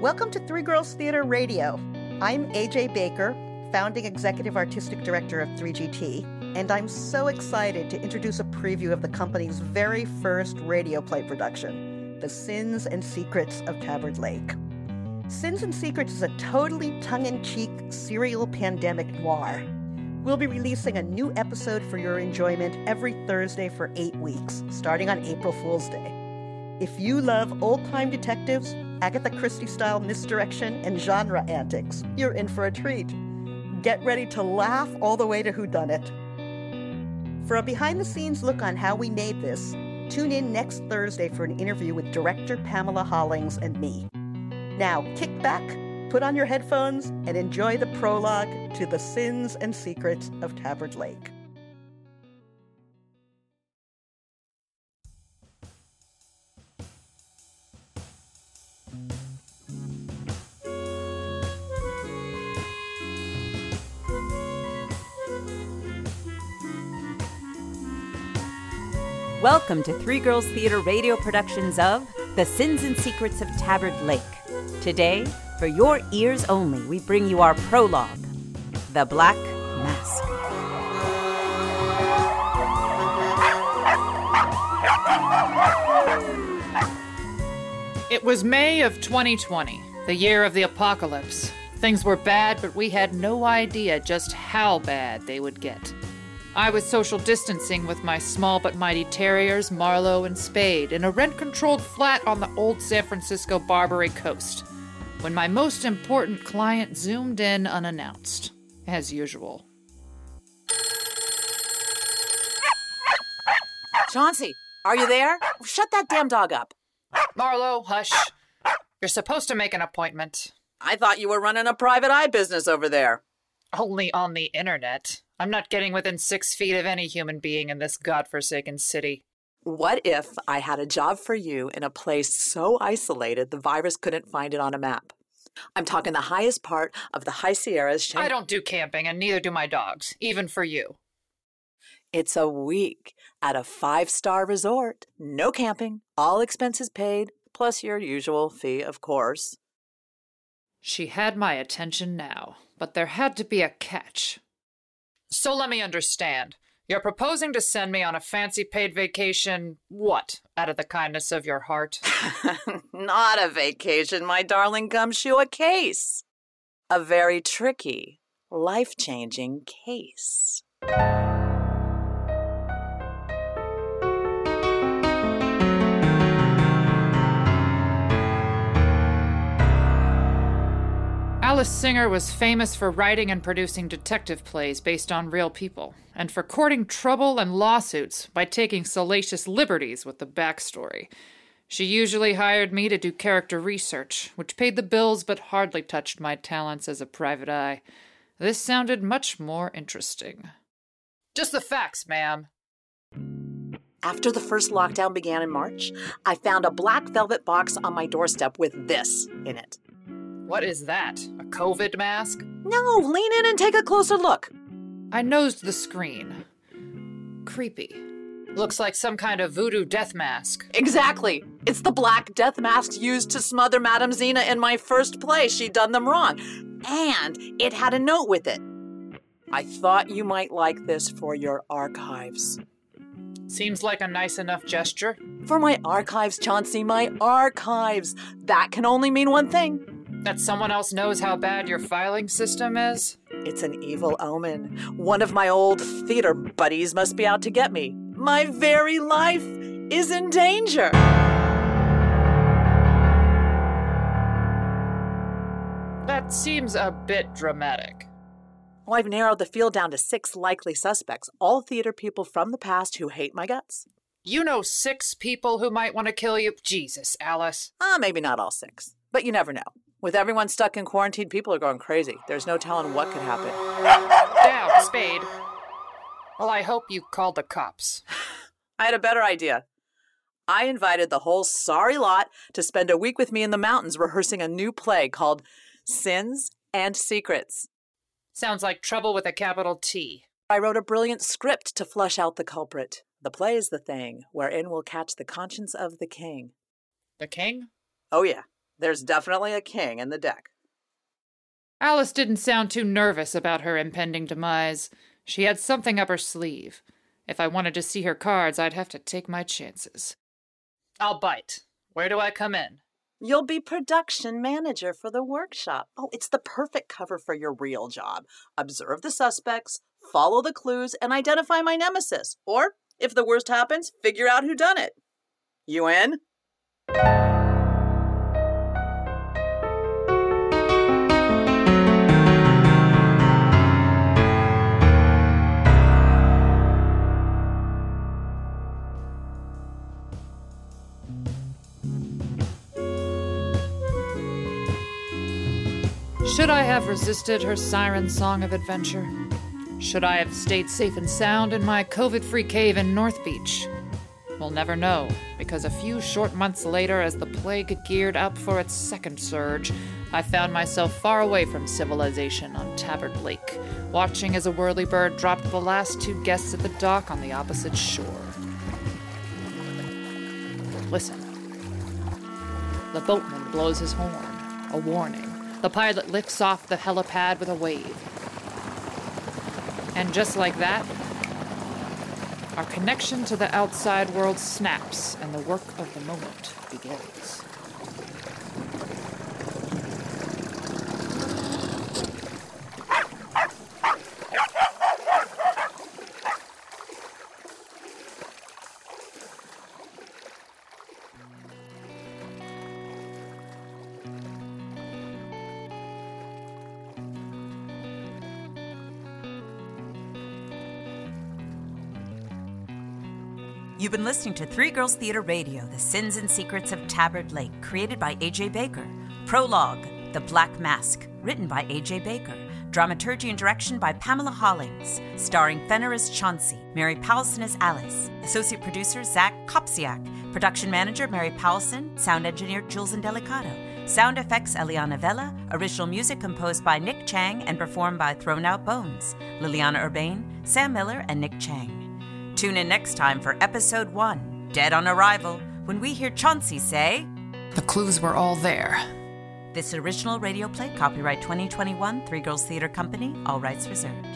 Welcome to Three Girls Theater Radio. I'm AJ Baker, founding executive artistic director of 3GT, and I'm so excited to introduce a preview of the company's very first radio play production, The Sins and Secrets of Tabard Lake. Sins and Secrets is a totally tongue in cheek serial pandemic noir. We'll be releasing a new episode for your enjoyment every Thursday for eight weeks, starting on April Fool's Day. If you love old time detectives, Agatha Christie style misdirection, and genre antics, you're in for a treat. Get ready to laugh all the way to whodunit. For a behind the scenes look on how we made this, tune in next Thursday for an interview with director Pamela Hollings and me. Now, kick back, put on your headphones, and enjoy the prologue to The Sins and Secrets of Tabard Lake. Welcome to Three Girls Theater radio productions of The Sins and Secrets of Tabard Lake. Today, for your ears only, we bring you our prologue The Black Mask. It was May of 2020, the year of the apocalypse. Things were bad, but we had no idea just how bad they would get. I was social distancing with my small but mighty terriers, Marlowe and Spade, in a rent controlled flat on the old San Francisco Barbary coast, when my most important client zoomed in unannounced, as usual. Chauncy, are you there? Shut that damn dog up. Marlowe, hush. You're supposed to make an appointment. I thought you were running a private eye business over there. Only on the internet. I'm not getting within six feet of any human being in this godforsaken city. What if I had a job for you in a place so isolated the virus couldn't find it on a map? I'm talking the highest part of the High Sierras. Shang- I don't do camping, and neither do my dogs, even for you. It's a week at a five star resort. No camping, all expenses paid, plus your usual fee, of course. She had my attention now, but there had to be a catch. So let me understand. You're proposing to send me on a fancy paid vacation, what, out of the kindness of your heart? Not a vacation, my darling gumshoe, a case. A very tricky, life changing case. Alice Singer was famous for writing and producing detective plays based on real people, and for courting trouble and lawsuits by taking salacious liberties with the backstory. She usually hired me to do character research, which paid the bills but hardly touched my talents as a private eye. This sounded much more interesting. Just the facts, ma'am. After the first lockdown began in March, I found a black velvet box on my doorstep with this in it. What is that? A COVID mask? No, lean in and take a closer look. I nosed the screen. Creepy. Looks like some kind of voodoo death mask. Exactly. It's the black death mask used to smother Madame Zena in my first play. She'd done them wrong. And it had a note with it. I thought you might like this for your archives. Seems like a nice enough gesture. For my archives, Chauncy, my archives. That can only mean one thing. That someone else knows how bad your filing system is? It's an evil omen. One of my old theater buddies must be out to get me. My very life is in danger. That seems a bit dramatic. Well, I've narrowed the field down to six likely suspects, all theater people from the past who hate my guts. You know six people who might want to kill you? Jesus, Alice. Ah, maybe not all six, but you never know. With everyone stuck in quarantine, people are going crazy. There's no telling what could happen. Down, Spade. Well, I hope you called the cops. I had a better idea. I invited the whole sorry lot to spend a week with me in the mountains rehearsing a new play called Sins and Secrets. Sounds like trouble with a capital T. I wrote a brilliant script to flush out the culprit. The play is the thing, wherein we'll catch the conscience of the king. The king? Oh, yeah. There's definitely a king in the deck. Alice didn't sound too nervous about her impending demise. She had something up her sleeve. If I wanted to see her cards, I'd have to take my chances. I'll bite. Where do I come in? You'll be production manager for the workshop. Oh, it's the perfect cover for your real job. Observe the suspects, follow the clues, and identify my nemesis. Or, if the worst happens, figure out who done it. You in? Should I have resisted her siren song of adventure? Should I have stayed safe and sound in my COVID free cave in North Beach? We'll never know, because a few short months later, as the plague geared up for its second surge, I found myself far away from civilization on Tabard Lake, watching as a whirlybird dropped the last two guests at the dock on the opposite shore. Listen. The boatman blows his horn, a warning. The pilot lifts off the helipad with a wave. And just like that, our connection to the outside world snaps and the work of the moment begins. You've been listening to Three Girls Theater Radio, The Sins and Secrets of Tabard Lake, created by A.J. Baker. Prologue, The Black Mask, written by A.J. Baker. Dramaturgy and direction by Pamela Hollings, starring Fenner as Chauncy, Mary Powelson as Alice, associate producer Zach Kopsiak, production manager Mary Powelson, sound engineer Jules Indelicato, sound effects Eliana Vela, original music composed by Nick Chang and performed by Thrown Out Bones, Liliana Urbane, Sam Miller, and Nick Chang. Tune in next time for episode one, Dead on Arrival, when we hear Chauncy say, The clues were all there. This original radio play, copyright 2021, Three Girls Theater Company, all rights reserved.